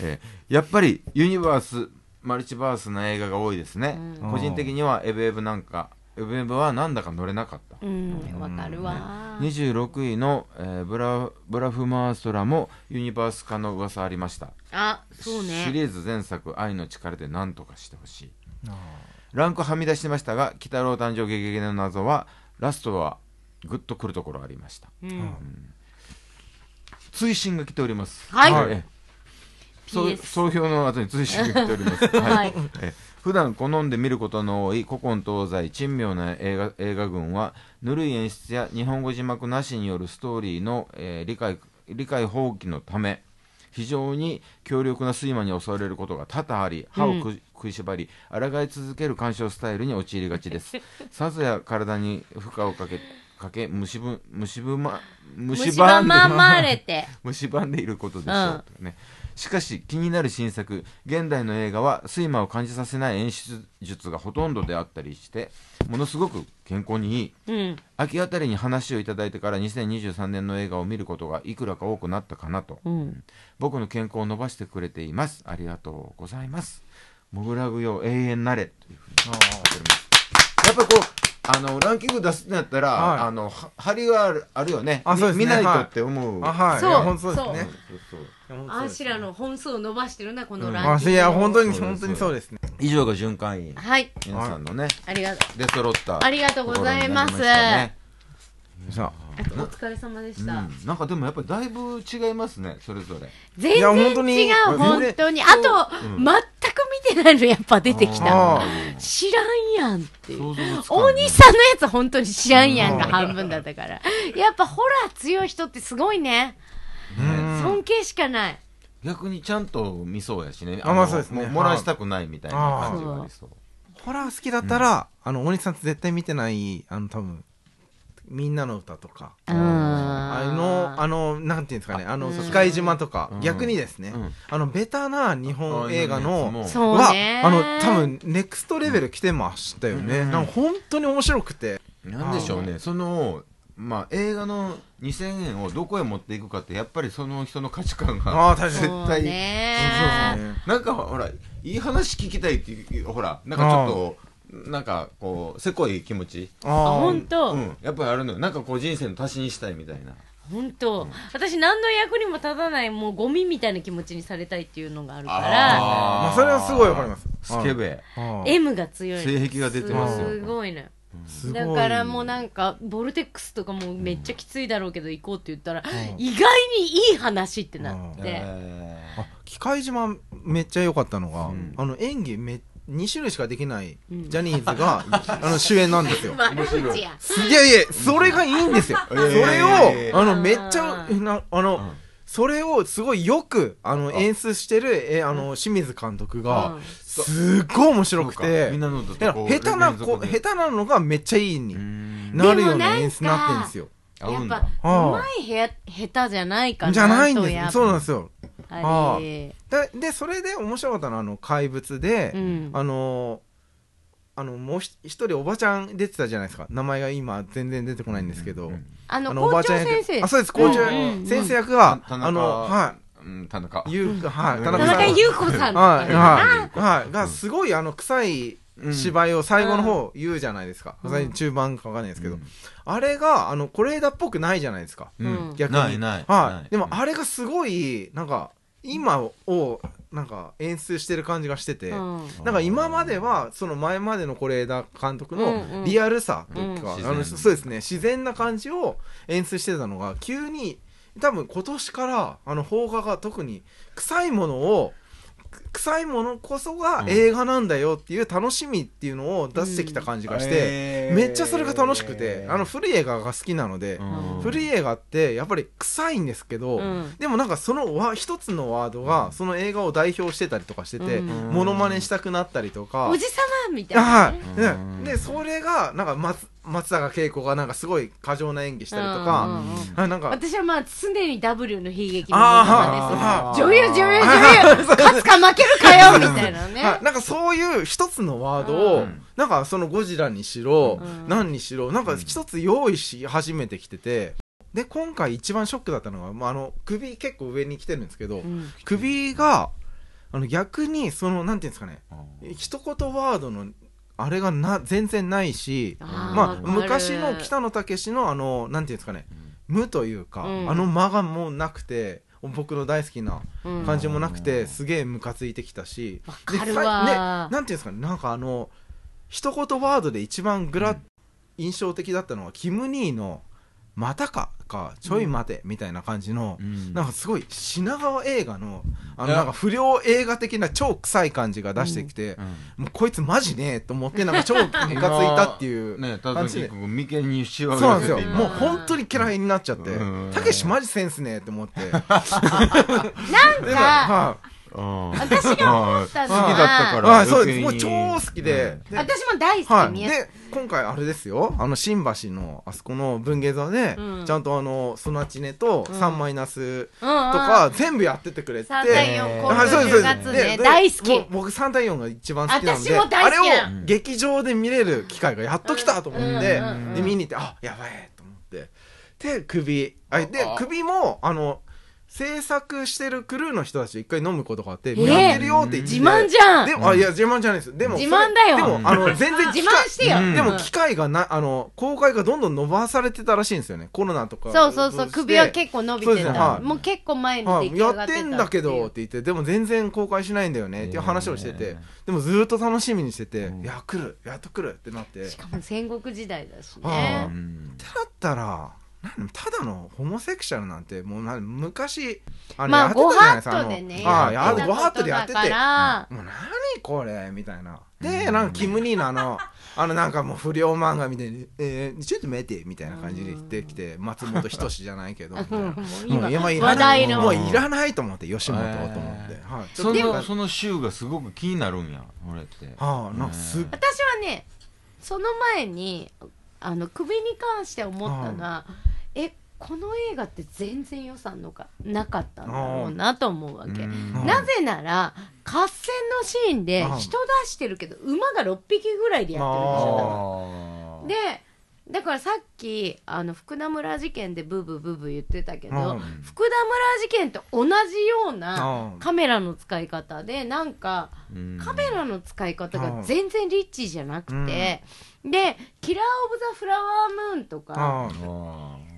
えーやっぱりユニバースマルチバースな映画が多いですね、うん。個人的にはエブエブなんかエブエブはなんだか乗れなかった。うん。わかるわ。26位の、えーブラブラフマーストラもユニバース化の噂ありました。あそうシねリーズ前作「愛の力」で何とかしてほしい。ランクはみ出してましたが「鬼太郎誕生ゲゲゲの謎」はラストはグッとくるところありました。うん。追伸が来ております。はい。えそう PS 総評の後に追伸が来ております、はい。え普段好んで見ることの多い古今東西珍妙な映画映画群はぬるい演出や日本語字幕なしによるストーリーの、えー理解理解放棄のため非常に強力な睡魔に襲われることが多々あり歯をく、食いしばり抗い続ける鑑賞スタイルに陥りがちです。さぞや体に負荷をかけかけ虫ぶ虫ぶま虫虫歯歯んでままれて。蝕んでいることでしょう、とかねしかし気になる新作現代の映画は睡魔を感じさせない演出術がほとんどであったりしてものすごく健康にいい。うん。秋あたりに話をいただいてから2023年の映画を見ることがいくらか多くなったかなと。うん。僕の健康を伸ばしてくれています。ありがとうございます。モグラグよ永遠なれというふうに書いております。やっぱりこうあのランキング出すんやったら、はい。あのは張りがあるあるよね。あそうですね。み見ないとって思う、あはい。そう。いや本当そうですそうね。そうそういや本当そうですアシラの本数を伸ばしてるなこのうん。ランキング。あいや本当に本当にそうですね。以上が循環員はい。皆さんのねありがとう。出揃ったありがとうございます。さお疲れ様でした、うん、なんかでもやっぱりだいぶ違いますねそれぞれ。全いや本当然に違う本当に。あと、うん。全く見てないのやっぱ出てきたあ知らんやんってい大西さんのやつ本当に知らんやんが半分だったから。やっぱホラー強い人ってすごいね。うん尊敬しかない。逆にちゃんと見そうやしね。あまあのそうですね。も漏らしたくないみたいな感じがありそう。ホラー好きだったら、あの大西さんって絶対見てないあの多分みんなの歌とか。うん。あのあのなんていうんですかね。あのうん。機械島とか、うん。逆にですね、うん。あのベタな日本映画のはね。あの多分ネクストレベル来てましたよね、うん。なんか本当に面白くて。なんでしょうね。そのまあ映画の2000円をどこへ持っていくかってやっぱりその人の価値観がああ確かに。そう絶対ねそうですねなんかほらいい話聞きたいっていうほらなんかちょっとなんかこうせこい気持ち。ああ本当、うん。やっぱりあるのよ。なんかこう人生の足しにしたいみたいな。本当、私何の役にも立たないもうゴミみたいな気持ちにされたいっていうのがあるから。まあそれはすごいわかります。スケベ。あ M が強い。性癖が出てますよ。すごいねだからもうなんかボルテックスとかもめっちゃきついだろうけど行こうって言ったら、ん。意外にいい話ってなって、えあ機械島めっちゃ良かったのが、うん。あの演技め2種類しかできないうん。ジャニーズが、あの主演なんですよ。いやいやそれがいいんですよ。それをあのめっちゃなあの、うん。それをすごいよくあの演出してるえあの清水監督がうんすっごい面白くて。みんなのだだからとこう下手なこ下手なのがめっちゃいいにうん。なるようでもなんかな演出になってるんですよやっぱああうまいへ下手じゃないかなじゃないんですそうなんですよ。ぱり。ででそれで面白かったのはあの怪物で、うん。あのあのもうひ一人おばちゃん出てたじゃないですか。名前が今全然出てこないんですけど、うんあのあのおば校長あちゃん役。先生あそうです。校長うんうんうん。先生役が、田中あのはうん田中。いゆうはい。うん。田中優子さんはい。はい。はい。がすごいあの臭いうん。芝居を最後の方言うじゃないですか、うん。最中盤かわかんないですけど、うん。あれがあの是枝っぽくないじゃないですか。うん。逆に。ないない。はい、でもあれがすごいなんか今をなんか演出してる感じがしてて、うん。なんか今まではその前までの是枝監督のリアルさとか、うん。あの自然そうですね。自然な感じを演出してたのが急に多分今年からあの邦画が特に臭いものをく臭いものこそが映画なんだよっていう楽しみっていうのを出してきた感じがして、えー。めっちゃそれが楽しくてあの古い映画が好きなので、うん。古い映画ってやっぱり臭いんですけど、うん。でもなんかそのワ一つのワードがその映画を代表してたりとかしてて、うん。モノマネしたくなったりとか、おじさまみたいあなはねい、うん。ででそれがなんか松松坂慶子がなんかすごい過剰な演技したりとうんうんか、うん。あなんか私はまあ常に W の悲劇の女優女優女優勝つか負けるかよみたいなね。はい、なんかそういう一つのワードを、うん。なんかそのゴジラにしろ、うん。何にしろなんか一つ用意し始めてきててで今回一番ショックだったのが、まあ、あの首結構上に来てるんですけど、うん。首があの逆にそのなんていうんですかね一言ワードのあれがな全然ないしまあ昔の北野武のあのなんていうんですかね無というか、うん。あの間がもうなくて僕の大好きなうん。感じもなくて、すげえムカついてきたしわかるでね、なんていうんですかねなんかあの一言ワードで一番グラ、印象的だったのはキム・ニーの「またか」か「ちょい待て」みたいな感じの、うん。なんかすごい品川映画のあのなんか不良映画的な超臭い感じが出してきて、もうこいつマジねえと思ってなんか超ムカついたっていう ねただ感じで。結構眉間にしわそうなんですよ。うんもう本当に嫌いになっちゃって。うん。たけしマジセンスねえって思って。なん でかは私が思ったのは好きだったからはい、そうです。もう超好きで。で私も大好はい。き宮で、今回あれですよ。あの、新橋の、あそこの文芸座で、うん。ちゃんとあの、ソナチネとうん。3マイナスうんうん。とか、全部やっててくれて。3対4えー今はい、そう度10です。そう月ね。ですで大好き。僕3対4が一番好きなのであれを劇場で見れる機会がやっと来たと思って、うんうんうんうんで見に行ってあやばいと思って。で首あであ。首もあの制作してるクルーの人たちと一回飲むことがあって、えやってるよって言って自慢じゃん。でもあいや自慢じゃないです。でも自慢だよ。でもあの全然自慢してよ、うん。でも機会がなあの公開がどんどん伸ばされてたらしいんですよね。コロナとかそうそうそう。首は結構伸びてた、ですね。はい。もう結構前にはい、出来やっ上がってんだけどって言ってでも全然公開しないんだよねっていう話をしてて、えでもずーっと楽しみにしてて、うん。いや来るやっと来るってなって。しかも戦国時代だしはねあうん。だったらただのホモセクシャルなんてもうなん昔あまあやってたじゃないですかご法度でねあのはいやご法度でやってて。ことだからもう何これみたいな。でなんかキム・ニーのあの あのなんかもう不良漫画みたいに「えー、ちょっと待って」みたいな感じで言ってきて松本人志じゃないけど みたいな。もう今今いら話ない題の。もういらないと思って吉本と思って、えー。はい、そのその週がすごく気になるんや俺って。はあなんかすっ私はねその前にあの首に関して思ったのは、えこの映画って全然予算のかなかったんだろうなと思うわけ、うん。なぜなら合戦のシーンでうん。人出してるけど馬が6匹ぐらいでやってるんですよ。多分あー。でだからさっきあの福田村事件でブーブーブーブー言ってたけど、うん。福田村事件と同じようなうん。カメラの使い方でなんかうん。カメラの使い方がうん。全然リッチじゃなくて、で「キラー・オブ・ザ・フラワームーン」とか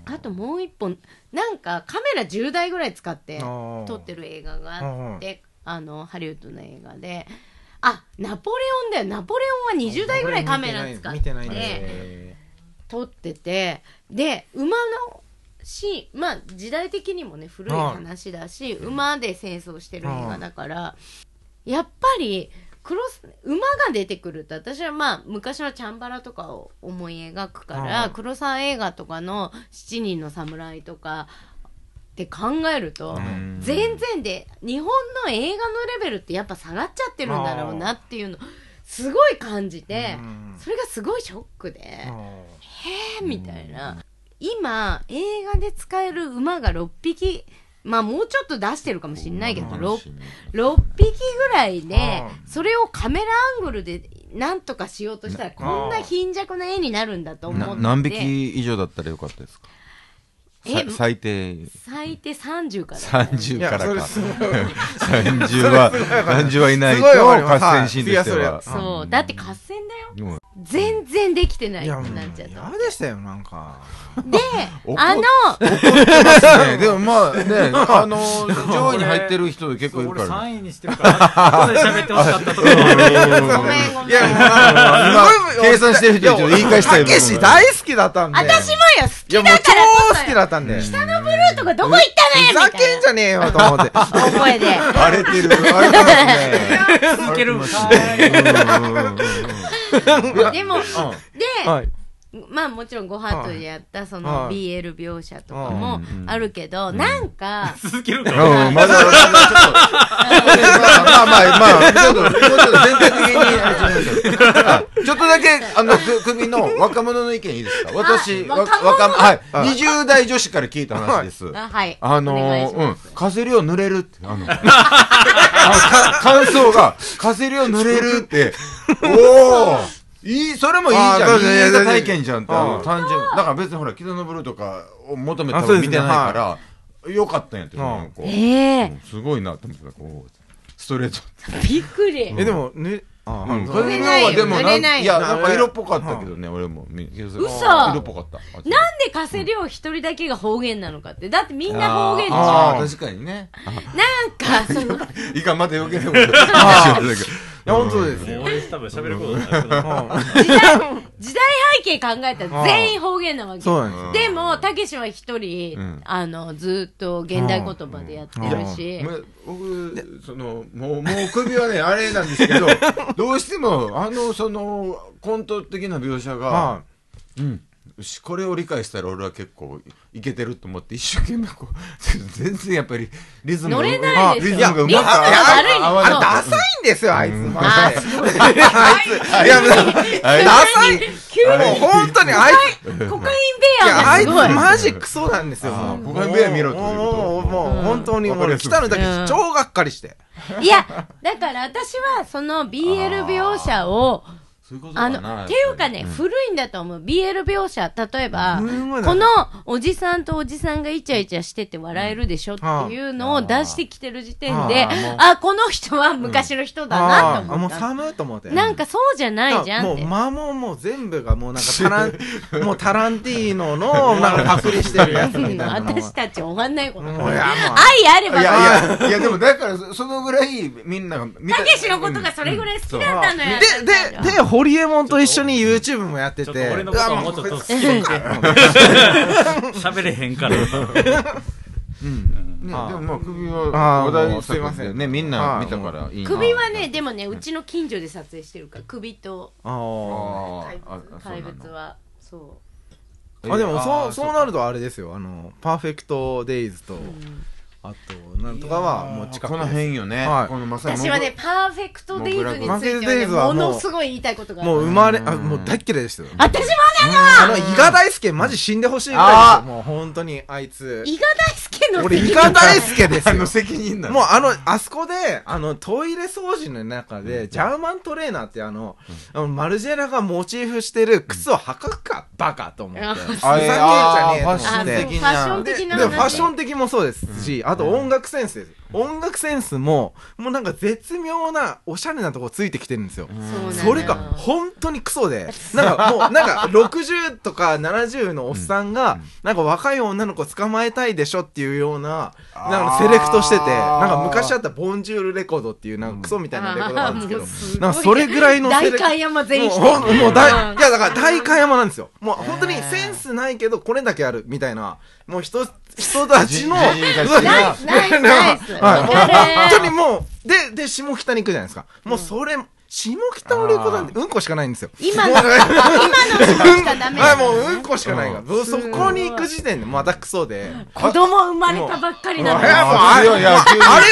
あともう一本なんかカメラ10台ぐらい使ってあ撮ってる映画があってあのハリウッドの映画で。あナポレオンだよ。ナポレオンは20台ぐらいカメラ使って撮っててで馬のシーンまあ時代的にもね古い話だし馬で戦争してる映画だからやっぱりクロス馬が出てくると私はまあ昔のチャンバラとかを思い描くからうん黒沢映画とかの「七人の侍」とかって考えるとうん。全然で日本の映画のレベルってやっぱ下がっちゃってるんだろうなっていうのすごい感じてうん。それがすごいショックで。あえーみたいな。今映画で使える馬が6匹まあもうちょっと出してるかもしれないけど 6, 6匹ぐらいであそれをカメラアングルでなんとかしようとしたらこんな貧弱な絵になるんだと思って。な何匹以上だったらよかったですか？えさ最低。最低30から30からか。いやそれ30は30はいないと合戦シーンとしてはそう。だって合戦だよ。うん。全然できてない。ってなっちゃっ嫌たでしたよなんか。で 怒っあのね。でもまあね あの上位に入ってる人結構いる俺から。3位にしてるから後で喋ってほしかったと ごめんごめん。い計算してる人にちょっと言い返したいたけし大好きだったんで。私もよ好きだから超好きだったんで。ふ下のブルーとかどこ行ったのよみたいな。ざけんじゃねえよと思って。大声で。荒れてる荒れてますね。続ける。でも、で、はいまあもちろんご法度でやったそのはい。BL 描写とかもあるけど、なんか、続けるんか。うんまだちょっと まあまあまあちょっともうちょっと全体的にあれしましょうあちょっとだけあのく首の若者の意見いいですか？私若はい。20代女子から聞いた話です。あはい。あのー、うん。風量濡れるって、あの、感想が、風量濡れるって、おーいい、それもいいじゃん。あーそういい映画そういや体験じゃんって、単純。だから別にほら、北のブルーとかを求めて見てないから、よかったんやって、うんなんかこうえすごいなと思ってた、こう、ストレート。びっくり。えでもねあうん、そうれないよでも塗れないいや、なんかあ色っぽかったけどね、俺も。み嘘嘘色っぽかった。あなんで加瀬亮一人だけが方言なのかって。だってみんな方言じゃん。あー確かにね。なんか、その、いいか、また余計なこと。や本当です。よ俺多分喋ることなくなる。時代、時代背景考えたら全員方言なわけ。そうなんですよ。でも、たけしは一人、うん。あの、ずっと現代言葉でやってるし。ま僕、その、もう、もう首はね、あれなんですけど、どうしても、あの、その、コント的な描写がは、うん。よしこれを理解したら俺は結構いけてると思って一生懸命こう 全然やっぱりリズムが乗れないでしょリズムがうまくリズムが悪いのあれダサいんですよあいつマあジであいつダサいもう本当にあいつコカインベいアやあいつ。マジクソなんですよコカインベア見ろってこともう本当にもう来たのだけうん超がっかりしていや、だから私はその BL 描写を、そういうことあの、っていうかね、古いんだと思う。BL 描写、例えば、このおじさんとおじさんがイチャイチャしてて笑えるでしょっていうのを出してきてる時点で、ああ、この人は昔の人だなあー。あもうと思った。寒いと思ってなんかそうじゃないじゃんって。もう間ももう全部がもうなんかタラン もうタランティーノのなんかパクリしてるやつみたいなの私たち終わんないこと。愛あれば。いやいやいやでもだからそそのぐらいみんなが見た。けしのことがそれぐらい好きだったのよ。で、で、で、ホリエモンと一緒に YouTube もやってて。ちょっと俺のことをもうちょっと好きうでいて。喋れへんから。うん。ね、でもまあ首あはー話題すいませんでね。みんな見たからいいな。首はね、でもね、うちの近所で撮影してるから、首と。ああ怪物怪そうあ。あ、でも、あそう、ーそうなるとあれですよ。あの、パーフェクトデイズと、う。うんあと、なんとかはもう近くこの辺よね、はいこのまさに私はね、パーフェクトデイズについてはパーフェクトデね、イズはものすごい言いたいことがある。もう生まれ、うんあ、もう大っ嫌いでしたよ。私もあの、伊賀大輔マジ死んでほしいぐらいですよ。もう本当に、あいつ。伊賀大輔の俺、伊賀大輔ですよあの。責任なのもうあの、あそこで、あの、トイレ掃除の中で、ジャーマントレーナーってあの、あのマルジェラがモチーフしてる靴を履くか、バカと思って。あふざけんじゃねえと思あ、っそう、ファて。ッション的な話。ファッション的もそうですし、あと音楽センスです。音楽センスも、もうなんか絶妙な、おしゃれなとこついてきてるんですよ。それが本当にクソで、なんかもう、なんか60とか70のおっさんが、なんか若い女の子捕まえたいでしょっていうような、なんかセレクトしてて、なんか昔あったボンジュールレコードっていうなんかクソみたいなレコードがあるんですけど。なんかそれぐらいのセレ大観山全員もうもう大、うん。いやだから大観山なんですよ。もう本当にセンスないけど、これだけあるみたいな、もう人、人たちの、ナイ 本当にもう、で、で、下北に行くじゃないですか。もうそれ、下北のレコードなんてうんこしかないんですよ。今の、今のしかダメはい、なのもううんこしかないから。そこに行く時点でまたクソで。子供生まれたばっかりなのもういやもうよ。あれいやいや急にあれ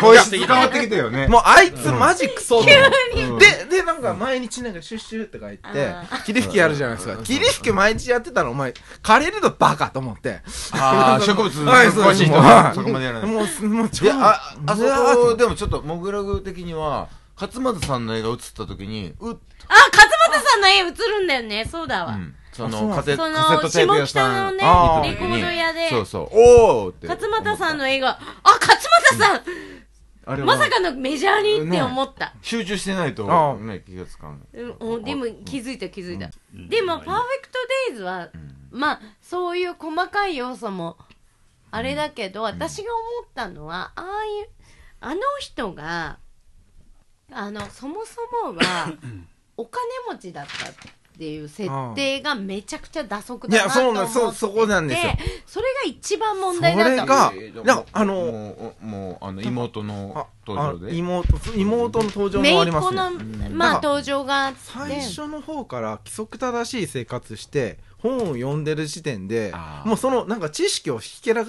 声質変わってきたよねもうあいつマジクソで。うんで、で、なんか毎日なんかシュッシュって書いてあ、霧吹きやるじゃないですか。霧吹き毎日やってたらお前、枯れるのバカと思って。ああ 植物はいそう詳しい人もうはそこまでやらないもう、もう超いやああそこでもちょっとモグラグ的には勝俣さんの絵が映った時にうっあ、勝俣さんの絵映るんだよね。そうだわ。うん。そのカセそのットテープ屋さん。下北のねレコード屋で。そうそう。おおって。勝俣さんの絵が、あ、勝俣さんあれは。まさかのメジャーにって思った。集中してないとあね気がつかん。うん、でも気づいた気づいた。でも、パーフェクトデイズは、まあ、そういう細かい要素も、あれだけど、私が思ったのは、ああいう、あの人が、あの、そもそもは、お金持ちだったっていう設定がめちゃくちゃ打足だなと思ってて。いやそうなんそそこなんですよ。それが一番問そ題だとれがえーなんかあのもうもうあの妹の登場で。あ妹、妹の登場姪もありますっ子の、ね。まあ、登場が最初の方から規則正しい生活して本を読んでる時点でもうそのなんか知識をひけら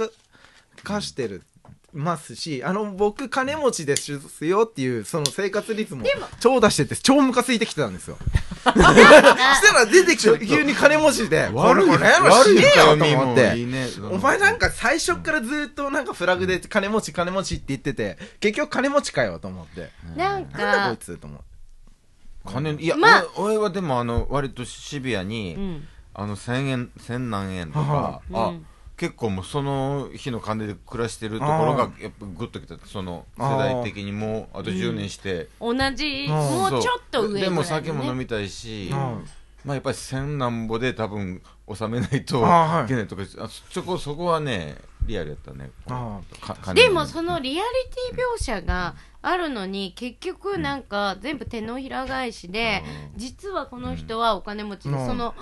かしてるますしあの僕金持ちですよっていうその生活リズムを超出してて超ムカついてきてたんですよ。そしたら出てきて急に金持ちで悪いこれこねと思って。いいね。お前なんか最初からずっとなんかフラグで金持ち金持ちって言ってて結局金持ちかよと思って。なんなんだこかいつと思って。金いや、まあ俺俺はでもあの割とシビアに、うん。あの1000円千何円とかあうん結構もうその日の金で暮らしてるところがやっぱグッときた。その世代的にもうあと10年して、同じうんもうちょっと上ぐらい、ね、でも酒も飲みたいし、うん。まあやっぱり千なんぼで多分納めないとい。いけないとか、あそこそこはねリアルやったね。でもそのリアリティ描写があるのに結局なんか全部手のひら返しで、実はこの人はお金持ちで、うん。その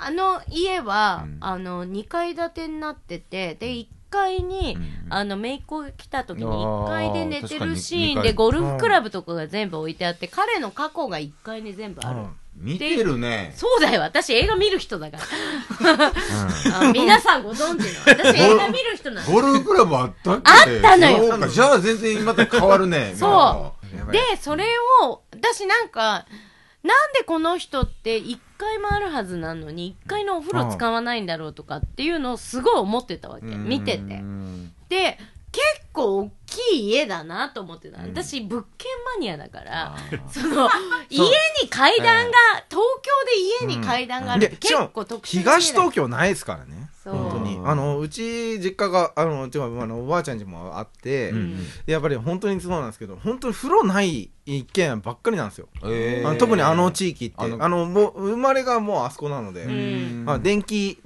あの家は、うん。あの2階建てになっててで1階に、うんあの姪っ子が来た時にあー1階で寝てるシーンでゴルフクラブとかが全部置いてあって彼の過去が1階に全部ある、見てるね。そうだよ。私映画見る人だから。あ皆さんご存知の。私映画見る人なんですゴルフクラブあったっけ？あったのよ。じゃあ全然また変わるね。そう。でそれを私なんかなんでこの人って1階もあるはずなのに1階のお風呂使わないんだろうとかっていうのをすごい思ってたわけ。見てて。で結構大きい家だなと思ってた。私物件マニアだからその家に階段が東京で家に階段があるって結構特殊な家東だ東京ないですからね本当に。あのうち実家があの違うあのおばあちゃん家もあって、ん。でやっぱり本当にそうなんですけど本当に風呂ない一軒家ばっかりなんですよ、えー。あの特にあの地域って。ああののもう生まれがもうあそこなので、ん。あ電気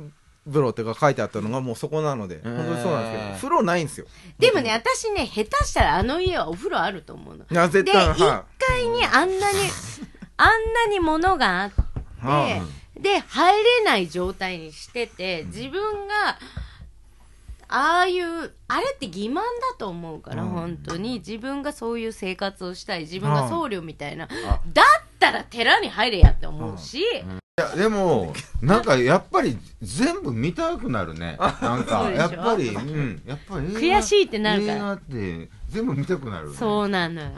風呂っていうか書いてあったのがもうそこなので、本当にそうなんですけど風呂ないんですよ。でもね私ね下手したらあの家はお風呂あると思うの。いや絶で対1は階にあんなにあんなに物があって、はで入れない状態にしてて自分がああいうあれって欺瞞だと思うから、うん。本当に。自分がそういう生活をしたい。自分が僧侶みたいな、あだったら寺に入れやって思うし、いやでもなんかやっぱり全部見たくなるね。なんかやっぱりうん。やっぱり悔しいってなるから。映画って全部見たくなるね。そうなのよ